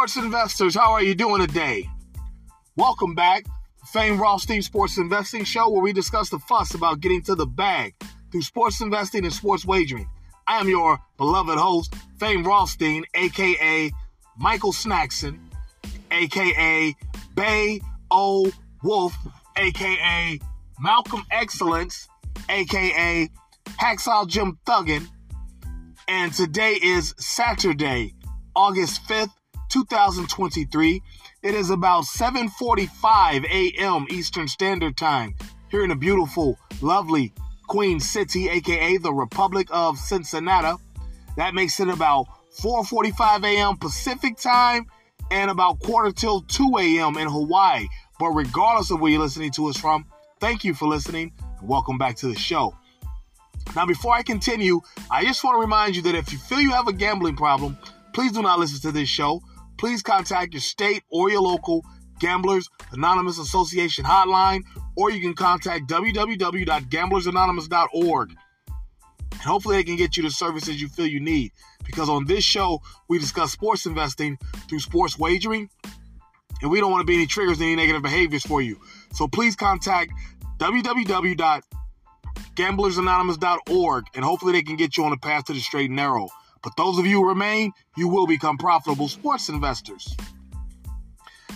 sports investors, how are you doing today? Welcome back to Fame Rothstein Sports Investing Show, where we discuss the fuss about getting to the bag through sports investing and sports wagering. I am your beloved host, Fame Rothstein, aka Michael Snackson, aka Bay O Wolf, aka Malcolm Excellence, aka Hacksaw Jim Thuggin. And today is Saturday, August 5th, 2023. It is about 7:45 a.m. Eastern Standard Time here in the beautiful, lovely Queen City, aka the Republic of Cincinnati. That makes it about 4:45 a.m. Pacific Time and about quarter till 2 a.m. in Hawaii. But regardless of where you're listening to us from, thank you for listening and welcome back to the show. Now, before I continue, I just want to remind you that if you feel you have a gambling problem, please do not listen to this show. Please contact your state or your local Gamblers Anonymous Association hotline, or you can contact www.gamblersanonymous.org. And hopefully, they can get you the services you feel you need. Because on this show, we discuss sports investing through sports wagering, and we don't want to be any triggers, any negative behaviors for you. So please contact www.gamblersanonymous.org, and hopefully, they can get you on the path to the straight and narrow. But those of you who remain, you will become profitable sports investors.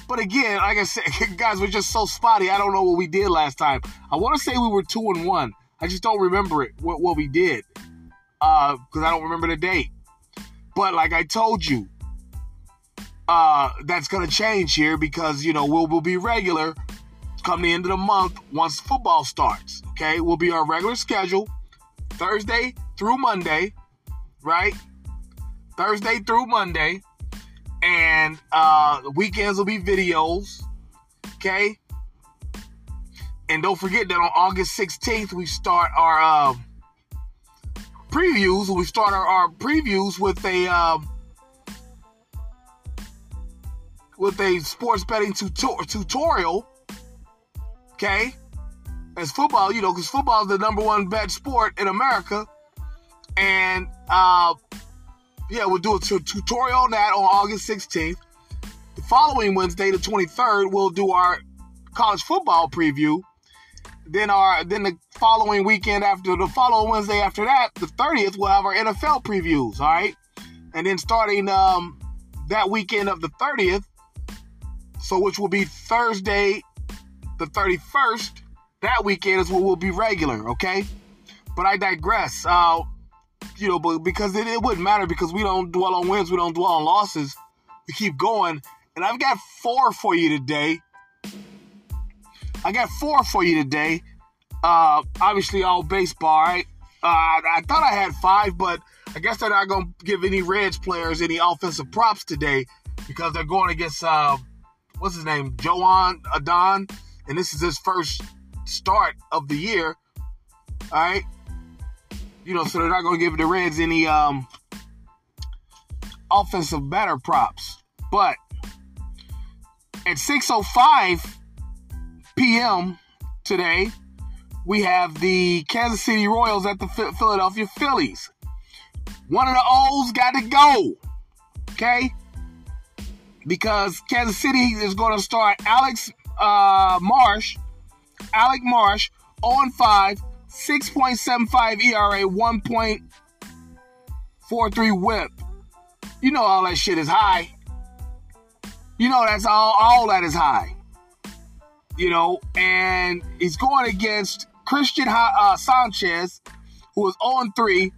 But again, like I said, guys, we're just so spotty. I don't know what we did last time. I want to say we were two and one. I just don't remember it what, what we did because uh, I don't remember the date. But like I told you, uh, that's gonna change here because you know we'll we'll be regular come the end of the month once football starts. Okay, we'll be our regular schedule Thursday through Monday, right? Thursday through Monday, and uh, weekends will be videos. Okay, and don't forget that on August 16th we start our uh, previews. We start our, our previews with a uh, with a sports betting tutor- tutorial. Okay, as football, you know, because football is the number one bet sport in America, and uh, yeah, we'll do a t- tutorial on that on August 16th. The following Wednesday, the 23rd, we'll do our college football preview. Then our then the following weekend after the following Wednesday after that, the 30th, we'll have our NFL previews. All right, and then starting um, that weekend of the 30th, so which will be Thursday, the 31st. That weekend is what will be regular. Okay, but I digress. Uh, you know, but because it, it wouldn't matter because we don't dwell on wins, we don't dwell on losses. We keep going, and I've got four for you today. I got four for you today. Uh, obviously, all baseball. Right? Uh, I thought I had five, but I guess they're not going to give any Reds players any offensive props today because they're going against uh, what's his name, Joan Adon, and this is his first start of the year. All right, you know, so they're not going to give the Reds any um, offensive batter props. But at 6:05 p.m. today, we have the Kansas City Royals at the Philadelphia Phillies. One of the O's got to go. Okay? Because Kansas City is going to start Alex uh, Marsh, Alec Marsh, 0 5, 6.75 ERA, 1.43 whip. You know all that shit is high. You know that's all all that is high. You know, and he's going against Christian uh, Sanchez, who is 0 3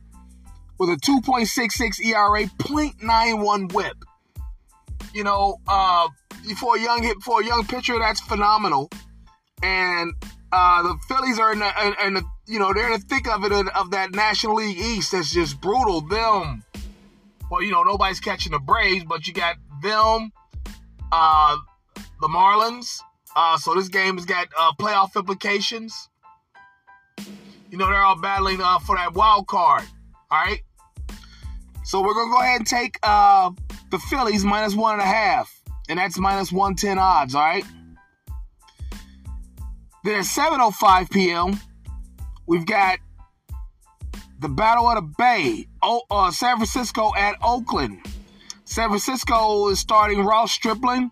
with a 2.66 ERA, 0.91 whip. You know, uh, for a young for a young pitcher, that's phenomenal. And uh, the Phillies are in the, in, in the, you know, they're in the thick of it of that National League East that's just brutal. Them, well, you know, nobody's catching the Braves, but you got them, uh, the Marlins. Uh, so this game has got uh, playoff implications. You know, they're all battling uh, for that wild card. All right. So we're gonna go ahead and take uh, the Phillies minus one and a half, and that's minus one ten odds. All right. Then at 7:05 p.m., we've got the Battle of the Bay, o- uh, San Francisco at Oakland. San Francisco is starting Ross Stripling,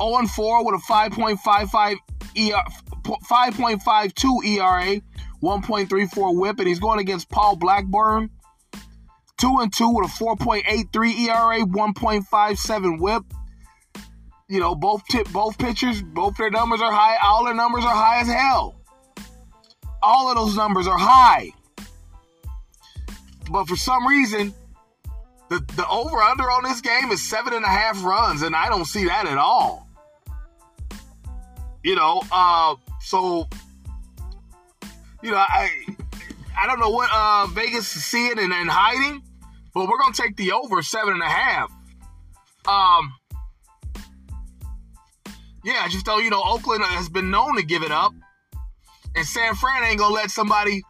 0 4 with a 5.55 ER, 5.52 ERA, 1.34 WHIP, and he's going against Paul Blackburn, 2 and 2 with a 4.83 ERA, 1.57 WHIP. You know, both tip, both pitchers, both their numbers are high. All their numbers are high as hell. All of those numbers are high. But for some reason, the, the over under on this game is seven and a half runs, and I don't see that at all. You know, uh, so you know, I I don't know what uh, Vegas is seeing and, and hiding, but we're gonna take the over seven and a half. Um, yeah, just though you know Oakland has been known to give it up, and San Fran ain't gonna let somebody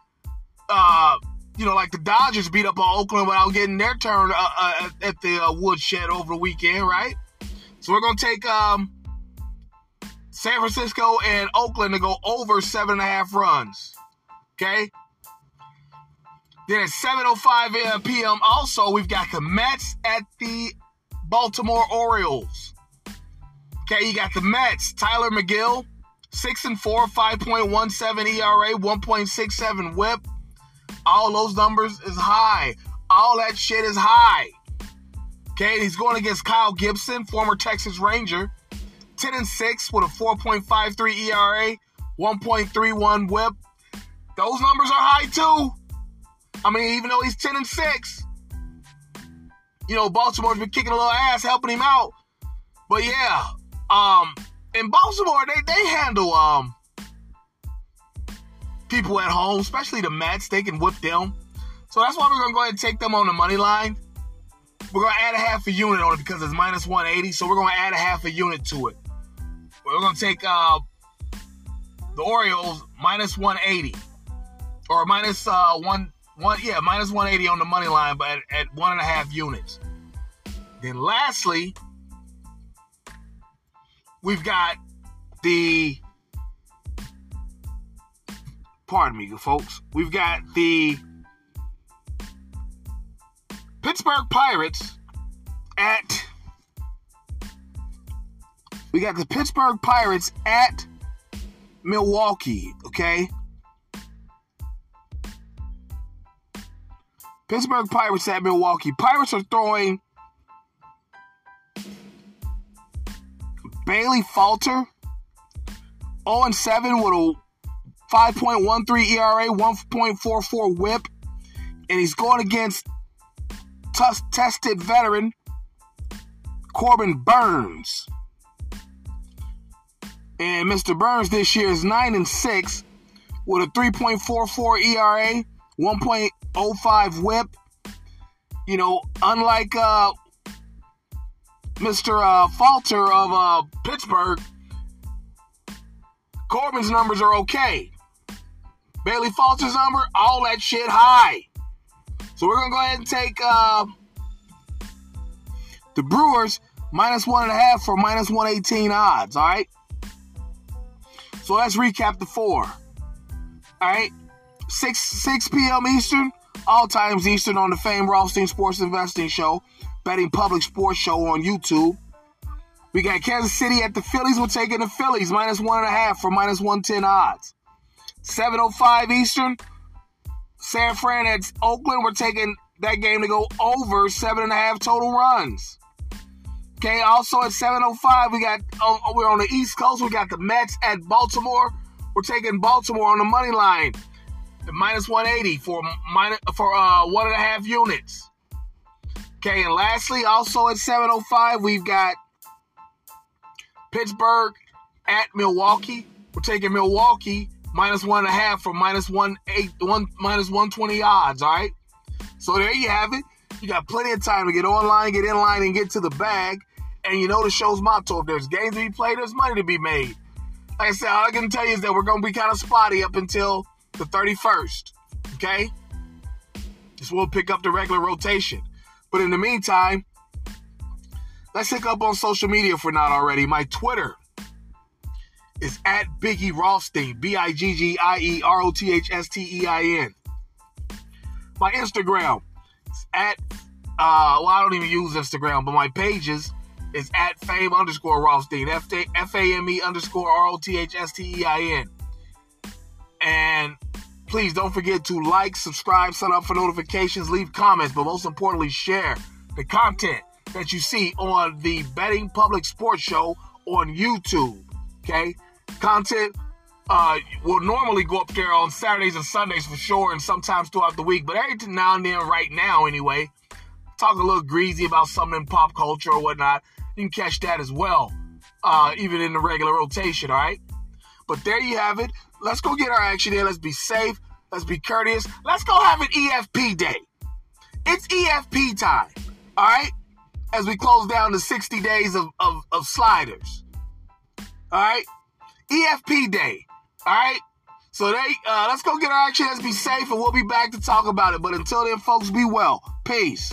uh, you know, like the Dodgers beat up on Oakland without getting their turn uh, uh, at the uh, woodshed over the weekend, right? So we're gonna take um, San Francisco and Oakland to go over seven and a half runs. Okay. Then at 7:05 p.m. also we've got the Mets at the Baltimore Orioles. Okay, you got the Mets, Tyler Megill, six and four, 5.17 ERA, 1.67 WHIP. All those numbers is high. All that shit is high. Okay, he's going against Kyle Gibson, former Texas Ranger. 10 and 6 with a 4.53 ERA, 1.31 whip. Those numbers are high too. I mean, even though he's 10 and 6, you know, Baltimore's been kicking a little ass, helping him out. But yeah, um, in Baltimore, they, they handle um people at home, especially the Mets, they can whip them. So that's why we're gonna go ahead and take them on the money line. We're gonna add a half a unit on it because it's minus 180, so we're gonna add a half a unit to it. We're gonna take uh, the Orioles minus 180 or minus uh, one one yeah minus 180 on the money line, but at, at one and a half units. Then lastly, we've got the pardon me, folks. We've got the Pittsburgh Pirates at. We got the Pittsburgh Pirates at Milwaukee, okay? Pittsburgh Pirates at Milwaukee. Pirates are throwing Bailey Falter 0 7 with a 5.13 ERA, 1.44 whip, and he's going against t- tested veteran Corbin Burnes. And Mr. Burnes this year is 9 and 6 with a 3.44 ERA, 1.05 whip. You know, unlike uh, Mr. Uh, Falter of uh, Pittsburgh, Corbin's numbers are okay. Bailey Falter's number, all that shit high. So we're gonna go ahead and take uh, the Brewers minus one and a half for minus 118 odds, all right? So let's recap the four. All right, 6 6 p.m. Eastern, all times Eastern on the Fame Rothstein Sports Investing Show, betting public sports show on YouTube. We got Kansas City at the Phillies. We're taking the Phillies minus one and a half for minus 110 odds. 7.05 Eastern. San Fran at Oakland. We're taking that game to go over seven and a half total runs. Okay, also at 7.05, we got, oh, oh, we're on the East Coast. We got the Mets at Baltimore. We're taking Baltimore on the money line. Minus 180 for minus, for uh, one and a half units. Okay, and lastly, also at 7.05, we've got Pittsburgh at Milwaukee. We're taking Milwaukee minus one and a half for minus one eight one minus one twenty odds. All right. So there you have it. You got plenty of time to get online, get in line, and get to the bag. And you know the show's motto: if there's games to be played, there's money to be made. Like I said, all I can tell you is that we're going to be kind of spotty up until the 31st. Okay. Just we'll pick up the regular rotation. But in the meantime, let's hook up on social media if we're not already. My Twitter is at Biggie Rothstein, B I G G I E R O T H S T E I N. My Instagram is at Uh, well, I don't even use Instagram, but my pages is at fame underscore Rothstein. F A M E underscore R O T H S T E I N. And please don't forget to like, subscribe, sign up for notifications, leave comments, but most importantly, share the content that you see on the Betting Public Sports Show on YouTube. Okay? Content uh, will normally go up there on Saturdays and Sundays for sure, and sometimes throughout the week. But every now and then, right now anyway, talk a little greasy about something in pop culture or whatnot. You can catch that as well, uh, even in the regular rotation. All right. But there you have it. Let's go get our action in. Let's be safe. Let's be courteous. Let's go have an EFP day. It's EFP time. All right. As we close down the 60 days of, of, of sliders. All right. EFP day. All right. So they uh, let's go get our action. Let's be safe, and we'll be back to talk about it. But until then, folks, be well. Peace.